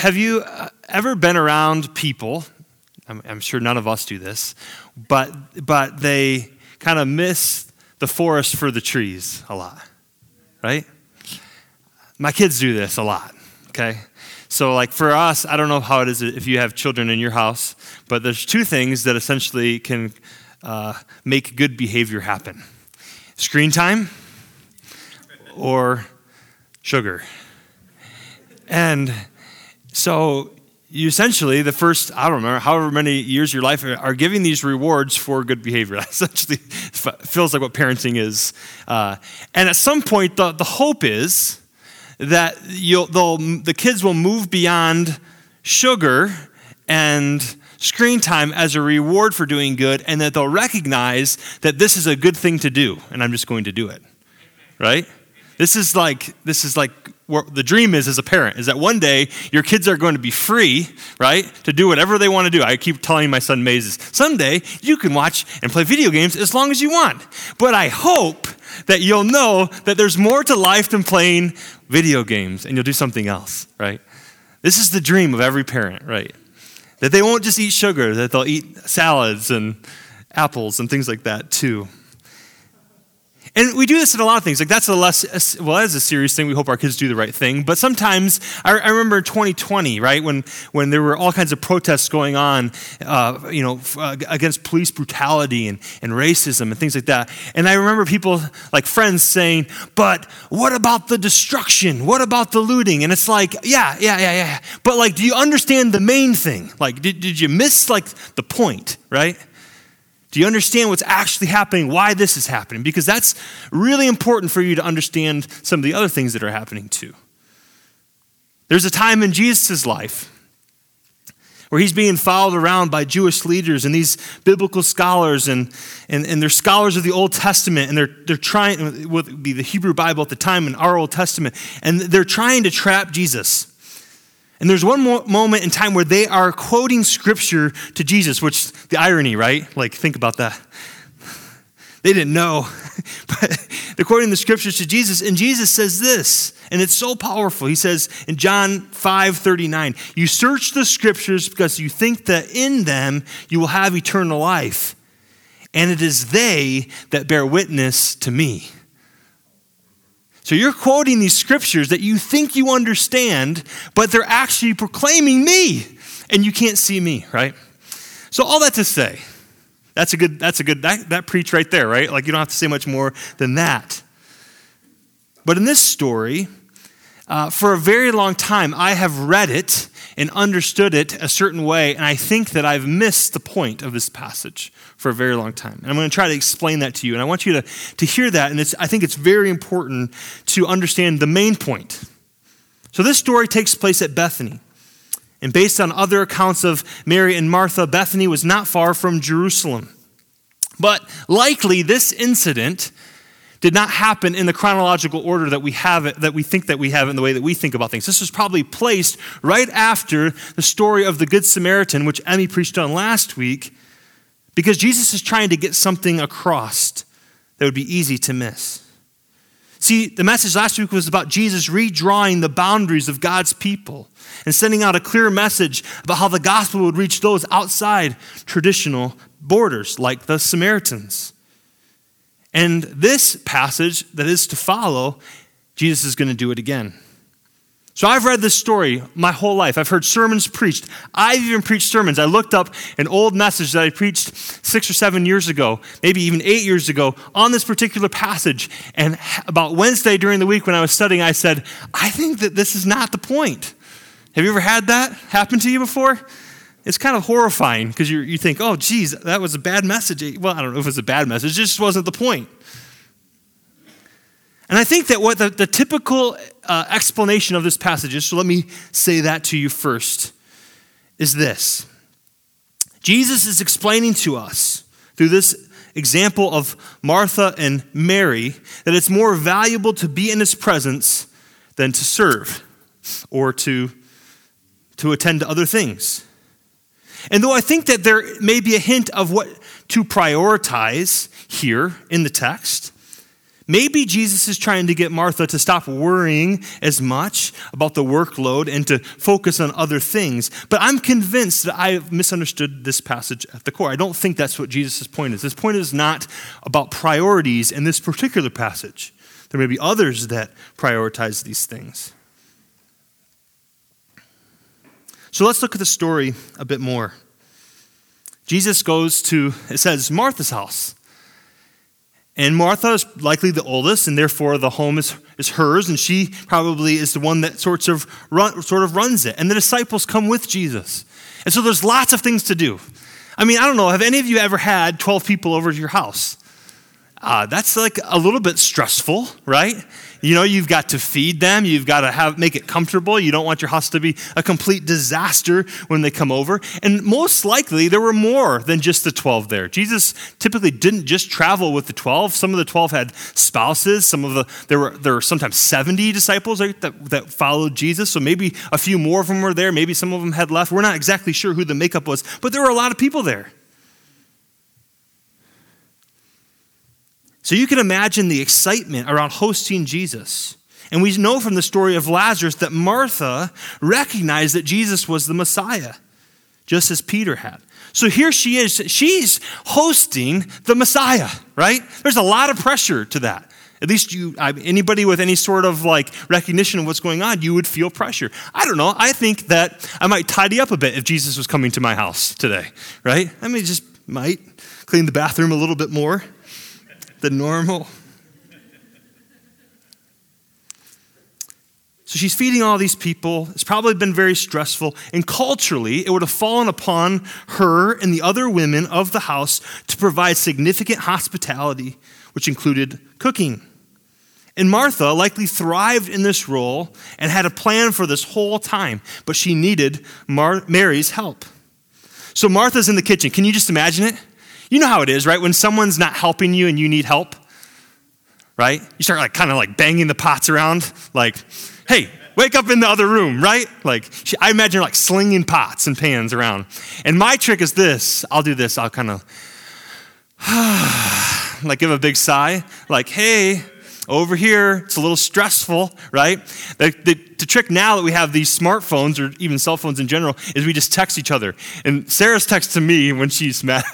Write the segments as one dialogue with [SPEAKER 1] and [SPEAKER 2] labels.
[SPEAKER 1] have you uh, ever been around people? I'm, I'm sure none of us do this, but, but they kind of miss the forest for the trees a lot, right? My kids do this a lot, okay? So, like for us, I don't know how it is if you have children in your house, but there's two things that essentially can uh, make good behavior happen screen time or sugar. And so you essentially, the first, I don't remember, however many years of your life are giving these rewards for good behavior. That essentially feels like what parenting is. Uh, and at some point, the, the hope is that the kids will move beyond sugar and screen time as a reward for doing good, and that they'll recognize that this is a good thing to do, and I'm just going to do it. Right? This is like this is like the dream is as a parent is that one day your kids are going to be free, right, to do whatever they want to do. I keep telling my son Mazes, someday you can watch and play video games as long as you want. But I hope that you'll know that there's more to life than playing video games and you'll do something else, right? This is the dream of every parent, right? That they won't just eat sugar, that they'll eat salads and apples and things like that too. And we do this in a lot of things. Like that's a less, well, that's a serious thing. We hope our kids do the right thing. But sometimes, I, I remember 2020, right, when, when there were all kinds of protests going on, uh, you know, uh, against police brutality and, and racism and things like that. And I remember people, like friends saying, but what about the destruction? What about the looting? And it's like, yeah, yeah, yeah, yeah. But like, do you understand the main thing? Like, did, did you miss like the point, right? Do you understand what's actually happening, why this is happening? Because that's really important for you to understand some of the other things that are happening too. There's a time in Jesus' life where he's being followed around by Jewish leaders and these biblical scholars, and, and, and they're scholars of the Old Testament, and they're, they're trying, would be the Hebrew Bible at the time in our Old Testament, and they're trying to trap Jesus. And there's one moment in time where they are quoting scripture to Jesus, which the irony, right? Like, think about that. They didn't know, but they're quoting the scriptures to Jesus, and Jesus says this, and it's so powerful. He says in John 5 39, You search the scriptures because you think that in them you will have eternal life, and it is they that bear witness to me. So you're quoting these scriptures that you think you understand, but they're actually proclaiming me, and you can't see me, right? So all that to say, that's a good, that's a good, that, that preach right there, right? Like you don't have to say much more than that. But in this story, uh, for a very long time, I have read it and understood it a certain way, and I think that I've missed the point of this passage for a very long time. And I'm going to try to explain that to you. And I want you to, to hear that. And I think it's very important to understand the main point. So, this story takes place at Bethany. And based on other accounts of Mary and Martha, Bethany was not far from Jerusalem. But likely, this incident did not happen in the chronological order that we have it, that we think that we have in the way that we think about things. This was probably placed right after the story of the Good Samaritan, which Emmy preached on last week, because Jesus is trying to get something across that would be easy to miss. See, the message last week was about Jesus redrawing the boundaries of God's people and sending out a clear message about how the gospel would reach those outside traditional borders, like the Samaritans. And this passage that is to follow, Jesus is going to do it again. So I've read this story my whole life. I've heard sermons preached. I've even preached sermons. I looked up an old message that I preached six or seven years ago, maybe even eight years ago, on this particular passage. And about Wednesday during the week when I was studying, I said, I think that this is not the point. Have you ever had that happen to you before? It's kind of horrifying because you think, oh, geez, that was a bad message. Well, I don't know if it was a bad message, it just wasn't the point. And I think that what the, the typical uh, explanation of this passage is, so let me say that to you first, is this Jesus is explaining to us through this example of Martha and Mary that it's more valuable to be in his presence than to serve or to, to attend to other things. And though I think that there may be a hint of what to prioritize here in the text, Maybe Jesus is trying to get Martha to stop worrying as much about the workload and to focus on other things. But I'm convinced that I've misunderstood this passage at the core. I don't think that's what Jesus' point is. His point is not about priorities in this particular passage. There may be others that prioritize these things. So let's look at the story a bit more. Jesus goes to, it says, Martha's house. And Martha is likely the oldest, and therefore the home is, is hers, and she probably is the one that sorts of run, sort of runs it. And the disciples come with Jesus. And so there's lots of things to do. I mean, I don't know, have any of you ever had 12 people over to your house? Uh, that's like a little bit stressful, right? You know, you've got to feed them, you've got to have make it comfortable. You don't want your house to be a complete disaster when they come over. And most likely there were more than just the 12 there. Jesus typically didn't just travel with the 12. Some of the 12 had spouses, some of the there were there were sometimes 70 disciples right, that, that followed Jesus. So maybe a few more of them were there, maybe some of them had left. We're not exactly sure who the makeup was, but there were a lot of people there. So you can imagine the excitement around hosting Jesus. And we know from the story of Lazarus that Martha recognized that Jesus was the Messiah, just as Peter had. So here she is. She's hosting the Messiah, right? There's a lot of pressure to that. At least you, anybody with any sort of like recognition of what's going on, you would feel pressure. I don't know. I think that I might tidy up a bit if Jesus was coming to my house today, right? I mean, just might clean the bathroom a little bit more the normal. So she's feeding all these people. It's probably been very stressful. And culturally, it would have fallen upon her and the other women of the house to provide significant hospitality, which included cooking. And Martha likely thrived in this role and had a plan for this whole time, but she needed Mar- Mary's help. So Martha's in the kitchen. Can you just imagine it? You know how it is, right? When someone's not helping you and you need help, right? You start like kind of like banging the pots around, like, hey, wake up in the other room, right? Like, I imagine like slinging pots and pans around. And my trick is this I'll do this, I'll kind of like give a big sigh, like, hey, over here, it's a little stressful, right? The, the, the, trick now that we have these smartphones or even cell phones in general is we just text each other. And Sarah's text to me when she's mad,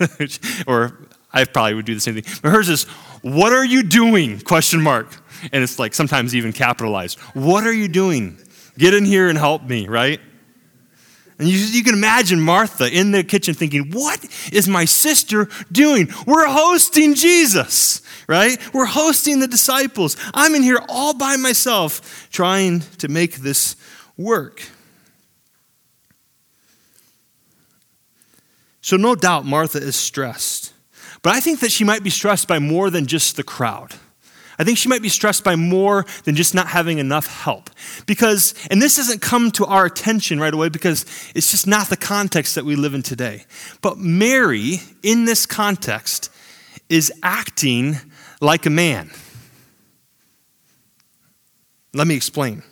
[SPEAKER 1] or I probably would do the same thing. But hers is, "What are you doing?" Question mark, and it's like sometimes even capitalized. What are you doing? Get in here and help me, right? And you, you, can imagine Martha in the kitchen thinking, What is my sister doing? We're hosting Jesus, right? We're hosting the disciples. I'm in here all by myself trying to make this work. So, no doubt, Martha is stressed. But I think that she might be stressed by more than just the crowd. I think she might be stressed by more than just not having enough help. Because, and this doesn't come to our attention right away because it's just not the context that we live in today. But Mary, in this context, is acting like a man. Let me explain.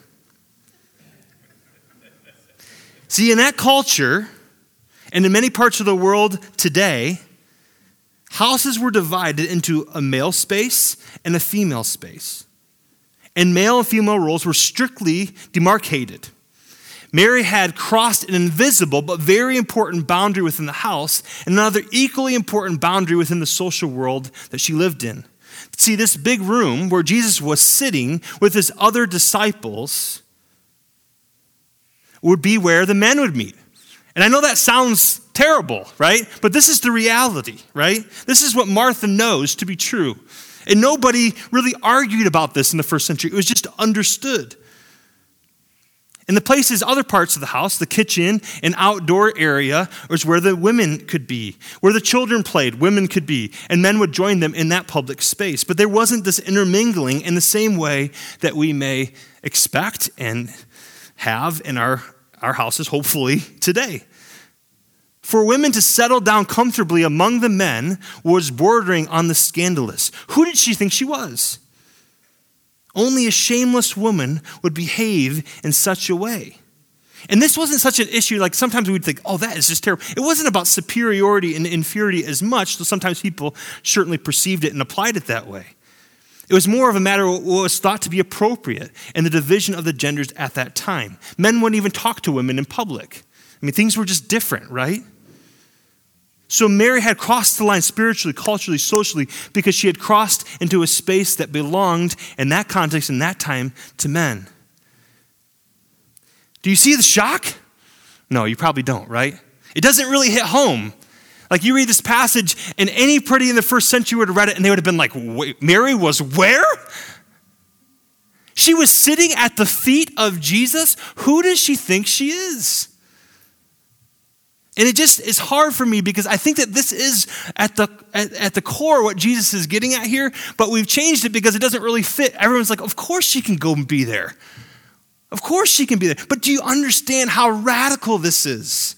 [SPEAKER 1] See, in that culture, and in many parts of the world today, houses were divided into a male space and a female space. And male and female roles were strictly demarcated. Mary had crossed an invisible but very important boundary within the house and another equally important boundary within the social world that she lived in. See, this big room where Jesus was sitting with his other disciples would be where the men would meet. And I know that sounds terrible, right? But this is the reality, right? This is what Martha knows to be true. And nobody really argued about this in the first century, it was just understood. And the places, other parts of the house, the kitchen and outdoor area, was where the women could be. Where the children played, women could be, and men would join them in that public space. But there wasn't this intermingling in the same way that we may expect and have in our, our houses, hopefully, today. For women to settle down comfortably among the men was bordering on the scandalous. Who did she think she was? Only a shameless woman would behave in such a way. And this wasn't such an issue like sometimes we'd think, oh, that is just terrible. It wasn't about superiority and inferiority as much, though sometimes people certainly perceived it and applied it that way. It was more of a matter of what was thought to be appropriate in the division of the genders at that time. Men wouldn't even talk to women in public. I mean, things were just different, right? So Mary had crossed the line spiritually, culturally, socially, because she had crossed into a space that belonged, in that context, in that time, to men. Do you see the shock? No, you probably don't, right? It doesn't really hit home. Like you read this passage, and any pretty in the first century would have read it, and they would have been like, Mary was where? She was sitting at the feet of Jesus. Who does she think she is? And it just is hard for me because I think that this is at the, at, at, the core what Jesus is getting at here, but we've changed it because it doesn't really fit. Everyone's like, of course she can go and be there. Of course she can be there. But do you understand how radical this is?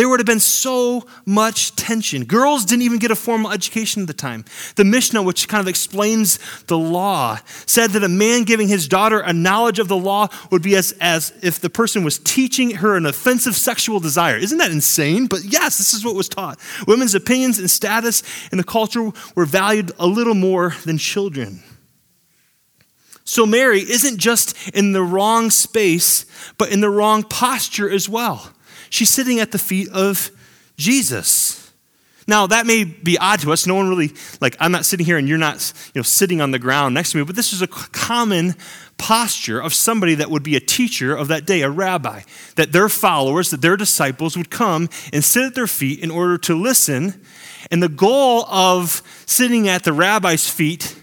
[SPEAKER 1] There would have been so much tension. Girls didn't even get a formal education at the time. The Mishnah, which kind of explains the law, said that a man giving his daughter a knowledge of the law would be as, as if the person was teaching her an offensive sexual desire. Isn't that insane? But yes, this is what was taught. Women's opinions and status in the culture were valued a little more than children. So Mary isn't just in the wrong space, but in the wrong posture as well. She's sitting at the feet of Jesus. Now, that may be odd to us. No one really, like, I'm not sitting here and you're not, you know, sitting on the ground next to me, but this is a common posture of somebody that would be a teacher of that day, a rabbi, that their followers, that their disciples would come and sit at their feet in order to listen. And the goal of sitting at the rabbi's feet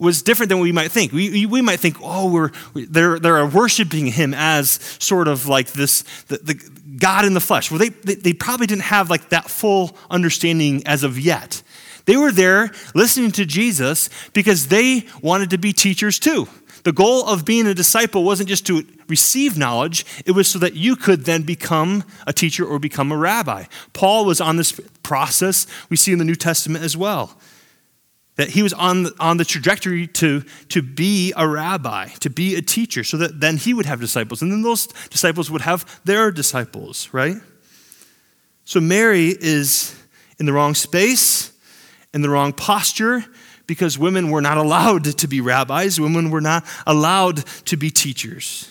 [SPEAKER 1] was different than we might think. We, we might think, oh, we're, they're, they're worshiping him as sort of like this, the, the God in the flesh. Well, they, they, they probably didn't have like that full understanding as of yet. They were there listening to Jesus because they wanted to be teachers too. The goal of being a disciple wasn't just to receive knowledge, it was so that you could then become a teacher or become a rabbi. Paul was on this process we see in the New Testament as well that he was on the, on the trajectory to, to be a rabbi, to be a teacher, so that then he would have disciples. And then those disciples would have their disciples, right? So Mary is in the wrong space, in the wrong posture, because women were not allowed to be rabbis, women were not allowed to be teachers.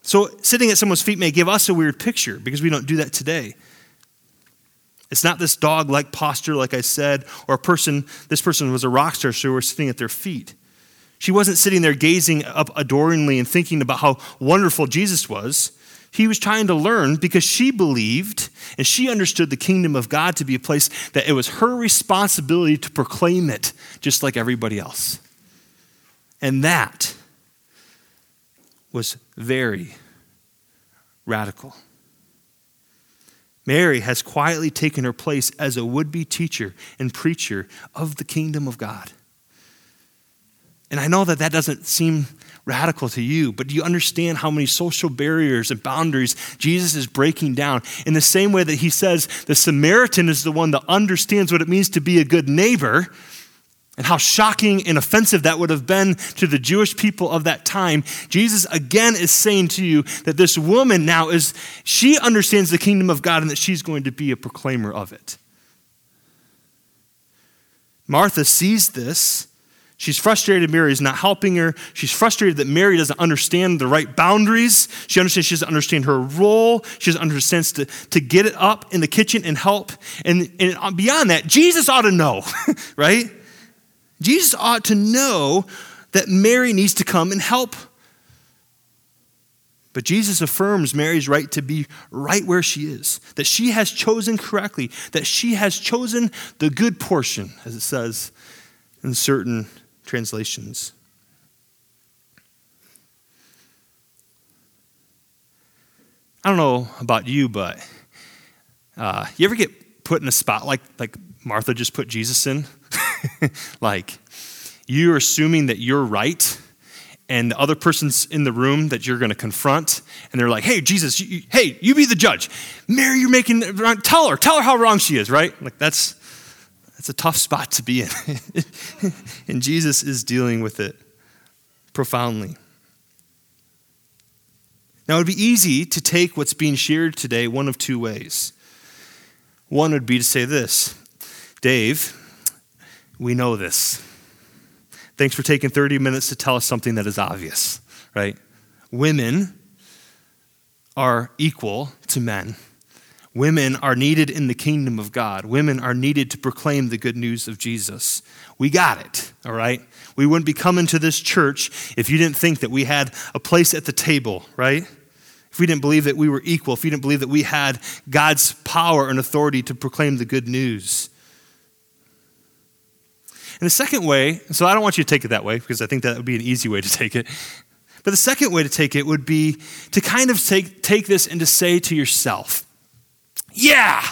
[SPEAKER 1] So sitting at someone's feet may give us a weird picture because we don't do that today. It's not this dog like posture, like I said, or a person, this person was a rock star, so we're sitting at their feet. She wasn't sitting there gazing up adoringly and thinking about how wonderful Jesus was. He was trying to learn because she believed and she understood the kingdom of God to be a place that it was her responsibility to proclaim it just like everybody else. And that was very radical. Mary has quietly taken her place as a would be teacher and preacher of the kingdom of God. And I know that that doesn't seem radical to you, but do you understand how many social barriers and boundaries Jesus is breaking down? In the same way that he says the Samaritan is the one that understands what it means to be a good neighbor and how shocking and offensive that would have been to the Jewish people of that time, Jesus again is saying to you that this woman now is, she understands the kingdom of God and that she's going to be a proclaimer of it. Martha sees this. She's frustrated Mary is not helping her. She's frustrated that Mary doesn't understand the right boundaries. She understands she doesn't understand her role. She doesn't understand to, to get it up in the kitchen and help. And, and beyond that, Jesus ought to know, right? Jesus ought to know that Mary needs to come and help. But Jesus affirms Mary's right to be right where she is, that she has chosen correctly, that she has chosen the good portion, as it says in certain translations. I don't know about you, but uh, you ever get put in a spot like, like Martha just put Jesus in? like, you're assuming that you're right, and the other person's in the room that you're going to confront, and they're like, hey, Jesus, you, hey, you be the judge. Mary, you're making, wrong. tell her, tell her how wrong she is, right? Like, that's, that's a tough spot to be in. and Jesus is dealing with it profoundly. Now, it would be easy to take what's being shared today one of two ways. One would be to say this Dave, we know this. Thanks for taking 30 minutes to tell us something that is obvious, right? Women are equal to men. Women are needed in the kingdom of God. Women are needed to proclaim the good news of Jesus. We got it, all right? We wouldn't be coming to this church if you didn't think that we had a place at the table, right? If we didn't believe that we were equal, if we didn't believe that we had God's power and authority to proclaim the good news. And the second way, so I don't want you to take it that way because I think that would be an easy way to take it. But the second way to take it would be to kind of take, take this and to say to yourself, yeah,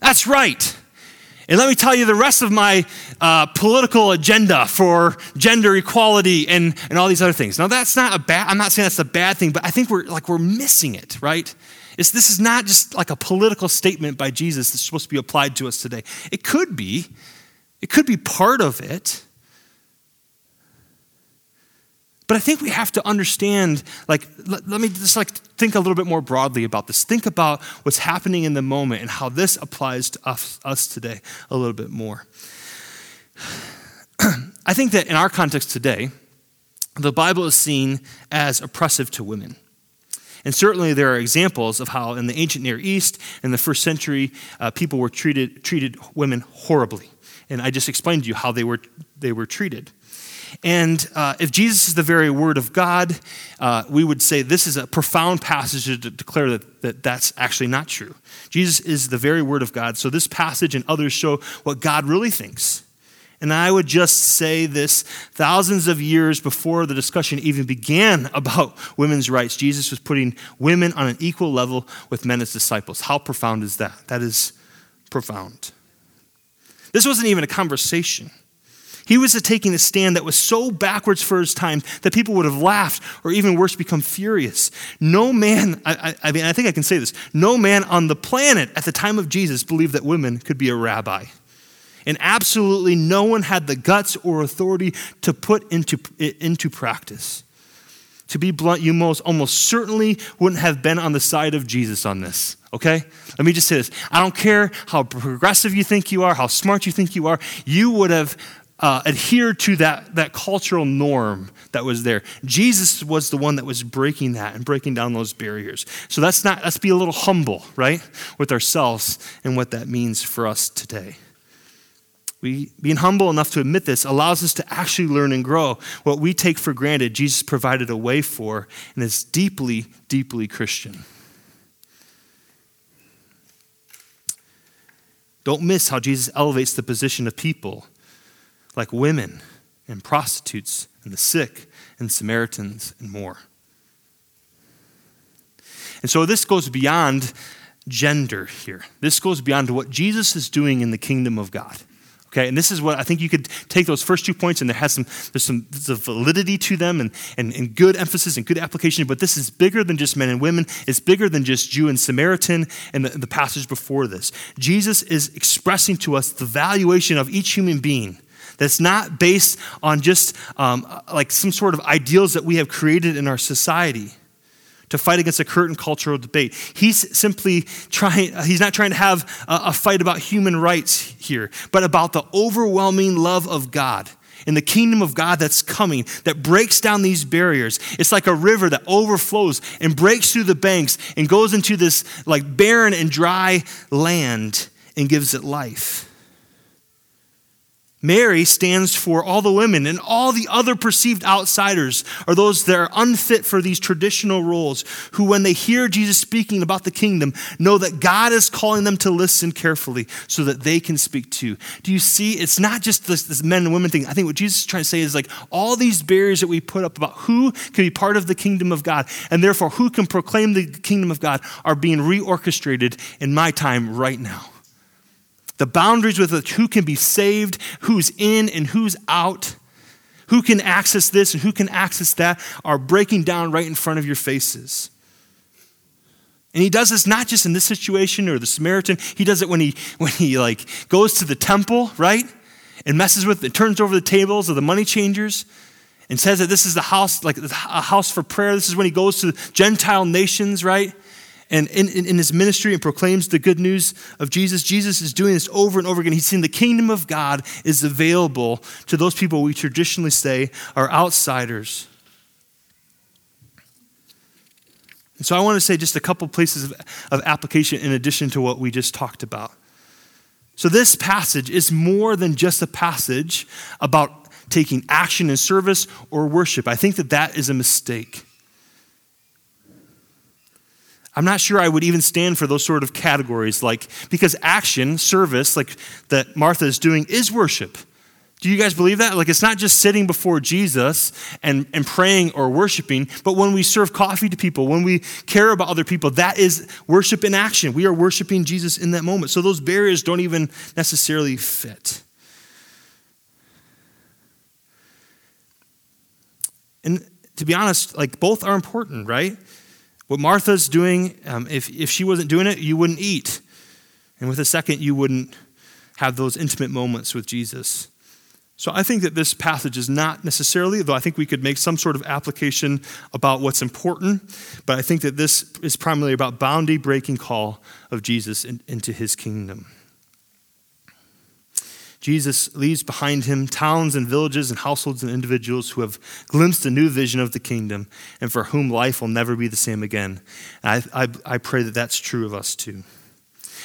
[SPEAKER 1] that's right. And let me tell you the rest of my uh, political agenda for gender equality and, and all these other things. Now, that's not a bad, I'm not saying that's a bad thing, but I think we're like we're missing it, right? It's, this is not just like a political statement by Jesus that's supposed to be applied to us today. It could be, it could be part of it. But I think we have to understand, like, let, let, me just like think a little bit more broadly about this. Think about what's happening in the moment and how this applies to us, us today a little bit more. I think that in our context today, the Bible is seen as oppressive to women. And certainly there are examples of how in the ancient Near East, in the first century, uh, people were treated, treated women horribly. And I just explained to you how they were, they were treated. And uh, if Jesus is the very word of God, uh, we would say this is a profound passage to declare that, that that's actually not true. Jesus is the very word of God. So this passage and others show what God really thinks. And I would just say this thousands of years before the discussion even began about women's rights, Jesus was putting women on an equal level with men as disciples. How profound is that? That is profound. This wasn't even a conversation. He was taking a stand that was so backwards for his time that people would have laughed or even worse, become furious. No man, I, I, mean, I think I can say this, no man on the planet at the time of Jesus believed that women could be a rabbi. And absolutely no one had the guts or authority to put into, into practice. To be blunt, you most almost certainly wouldn't have been on the side of Jesus on this, okay? Let me just say this. I don't care how progressive you think you are, how smart you think you are, you would have uh, adhered to that, that cultural norm that was there. Jesus was the one that was breaking that and breaking down those barriers. So that's not, let's be a little humble, right, with ourselves and what that means for us today. We, being humble enough to admit this allows us to actually learn and grow. What we take for granted, Jesus provided a way for, and it's deeply, deeply Christian. Don't miss how Jesus elevates the position of people like women and prostitutes and the sick and Samaritans and more. And so this goes beyond gender here. This goes beyond what Jesus is doing in the kingdom of God. Okay, and this is what I think you could take those first two points and there has some there's some, there's validity to them and, and, and good emphasis and good application, but this is bigger than just men and women. It's bigger than just Jew and Samaritan and the, the passage before this. Jesus is expressing to us the valuation of each human being that's not based on just um, like some sort of ideals that we have created in our society to fight against a current cultural debate. He's simply trying, he's not trying to have a, fight about human rights here, but about the overwhelming love of God in the kingdom of God that's coming that breaks down these barriers. It's like a river that overflows and breaks through the banks and goes into this like barren and dry land and gives it life. Mary stands for all the women, and all the other perceived outsiders are those that are unfit for these traditional roles, who, when they hear Jesus speaking about the kingdom, know that God is calling them to listen carefully so that they can speak too. Do you see? It's not just this, this men and women thing. I think what Jesus is trying to say is like all these barriers that we put up about who can be part of the kingdom of God, and therefore who can proclaim the kingdom of God, are being reorchestrated in my time right now. The boundaries with which who can be saved, who's in and who's out, who can access this and who can access that are breaking down right in front of your faces. And he does this not just in this situation or the Samaritan, he does it when he when he like goes to the temple, right? And messes with it, turns over the tables of the money changers and says that this is the house, like a house for prayer. This is when he goes to Gentile nations, right? And in, in, in, his ministry and proclaims the good news of Jesus. Jesus is doing this over and over again. He's saying the kingdom of God is available to those people we traditionally say are outsiders. And so I want to say just a couple places of, of application in addition to what we just talked about. So, this passage is more than just a passage about taking action in service or worship. I think that that is a mistake. I'm not sure I would even stand for those sort of categories, like, because action, service, like that Martha is doing, is worship. Do you guys believe that? Like, it's not just sitting before Jesus and, and praying or worshiping, but when we serve coffee to people, when we care about other people, that is worship in action. We are worshiping Jesus in that moment. So those barriers don't even necessarily fit. And to be honest, like, both are important, right? What Martha's doing, um, if, if she wasn't doing it, you wouldn't eat. And with a second, you wouldn't have those intimate moments with Jesus. So I think that this passage is not necessarily, though I think we could make some sort of application about what's important, but I think that this is primarily about boundary breaking call of Jesus in, into his kingdom. Jesus leaves behind him towns and villages and households and individuals who have glimpsed a new vision of the kingdom and for whom life will never be the same again. And I, I, I pray that that's true of us too.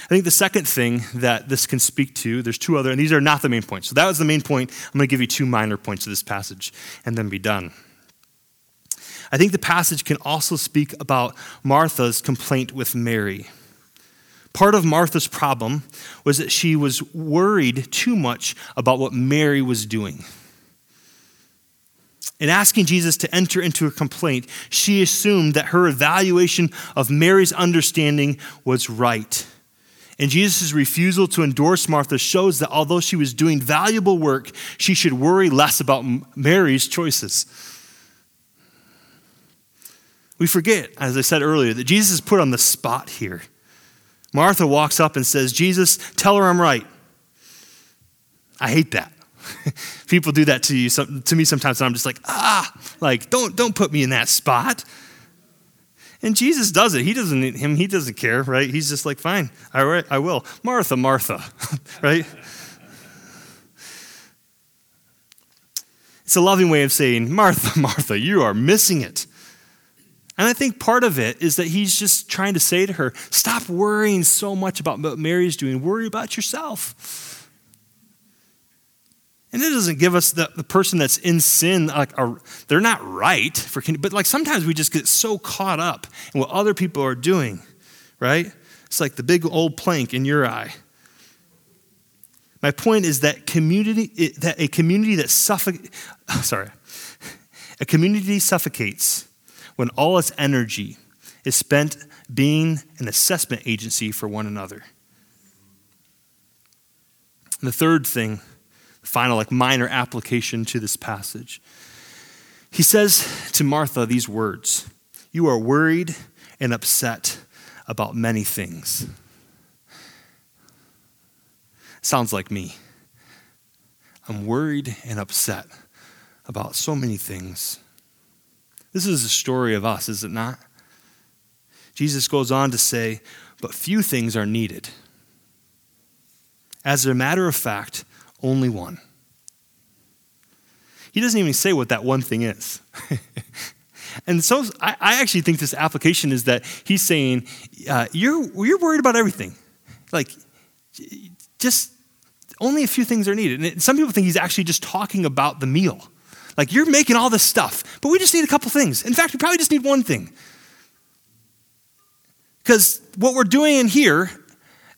[SPEAKER 1] I think the second thing that this can speak to, there's two other, and these are not the main points. So that was the main point. I'm going to give you two minor points of this passage and then be done. I think the passage can also speak about Martha's complaint with Mary. Part of Martha's problem was that she was worried too much about what Mary was doing. In asking Jesus to enter into a complaint, she assumed that her evaluation of Mary's understanding was right. And Jesus' refusal to endorse Martha shows that although she was doing valuable work, she should worry less about Mary's choices. We forget, as I said earlier, that Jesus is put on the spot here. Martha walks up and says, Jesus, tell her I'm right. I hate that. People do that to you to me sometimes, and I'm just like, ah, like don't don't put me in that spot. And Jesus does it. He doesn't him. He doesn't care, right? He's just like, fine, right, I will. Martha, Martha, right? It's a loving way of saying, Martha, Martha, you are missing it. And I think part of it is that he's just trying to say to her, stop worrying so much about what Mary's doing. Worry about yourself. And it doesn't give us the, the person that's in sin, like a, they're not right for, but like sometimes we just get so caught up in what other people are doing, right? It's like the big old plank in your eye. My point is that community, that a community that suffocates, sorry, a community suffocates when all its energy is spent being an assessment agency for one another. And the third thing, the final, like minor application to this passage, he says to Martha these words You are worried and upset about many things. Sounds like me. I'm worried and upset about so many things. This is a story of us, is it not? Jesus goes on to say, but few things are needed. As a matter of fact, only one. He doesn't even say what that one thing is. and so I, I, actually think this application is that he's saying, uh, you're, you're worried about everything. Like, just only a few things are needed. And some people think he's actually just talking about the meal. Like, you're making all this stuff, but we just need a couple things. In fact, we probably just need one thing. Because what we're doing in here,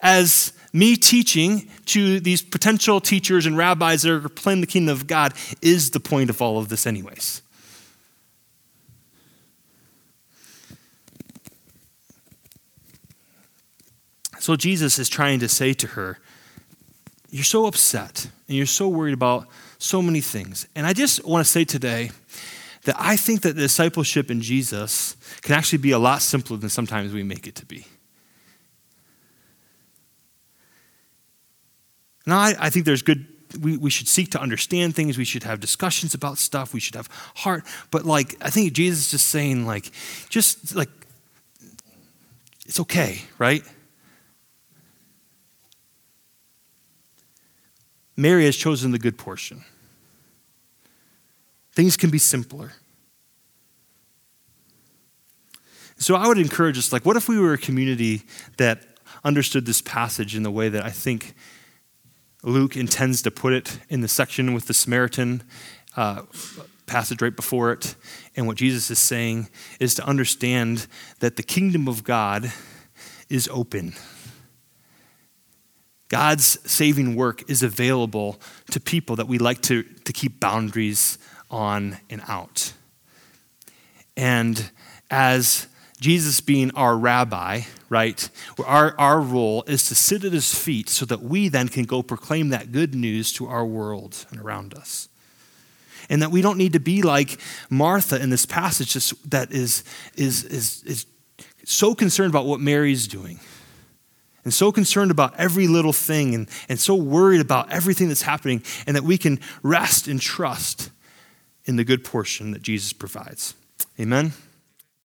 [SPEAKER 1] as me teaching to these potential teachers and rabbis that are playing the kingdom of God, is the point of all of this, anyways. So Jesus is trying to say to her, You're so upset and you're so worried about so many things. And I just want to say today that I think that discipleship in Jesus can actually be a lot simpler than sometimes we make it to be. Now, I, I think there's good, we, we should seek to understand things. We should have discussions about stuff. We should have heart. But, like, I think Jesus is just saying, like, just like, it's okay, right? Mary has chosen the good portion. Things can be simpler. So I would encourage us like, what if we were a community that understood this passage in the way that I think Luke intends to put it in the section with the Samaritan uh, passage right before it. And what Jesus is saying is to understand that the kingdom of God is open. God's saving work is available to people that we like to, to keep boundaries on and out. And as Jesus being our rabbi, right? Our, our role is to sit at his feet so that we then can go proclaim that good news to our world and around us. And that we don't need to be like Martha in this passage just, that is, is, is, is so concerned about what Mary's doing and so concerned about every little thing and, and so worried about everything that's happening, and that we can rest and trust in the good portion that Jesus provides. Amen.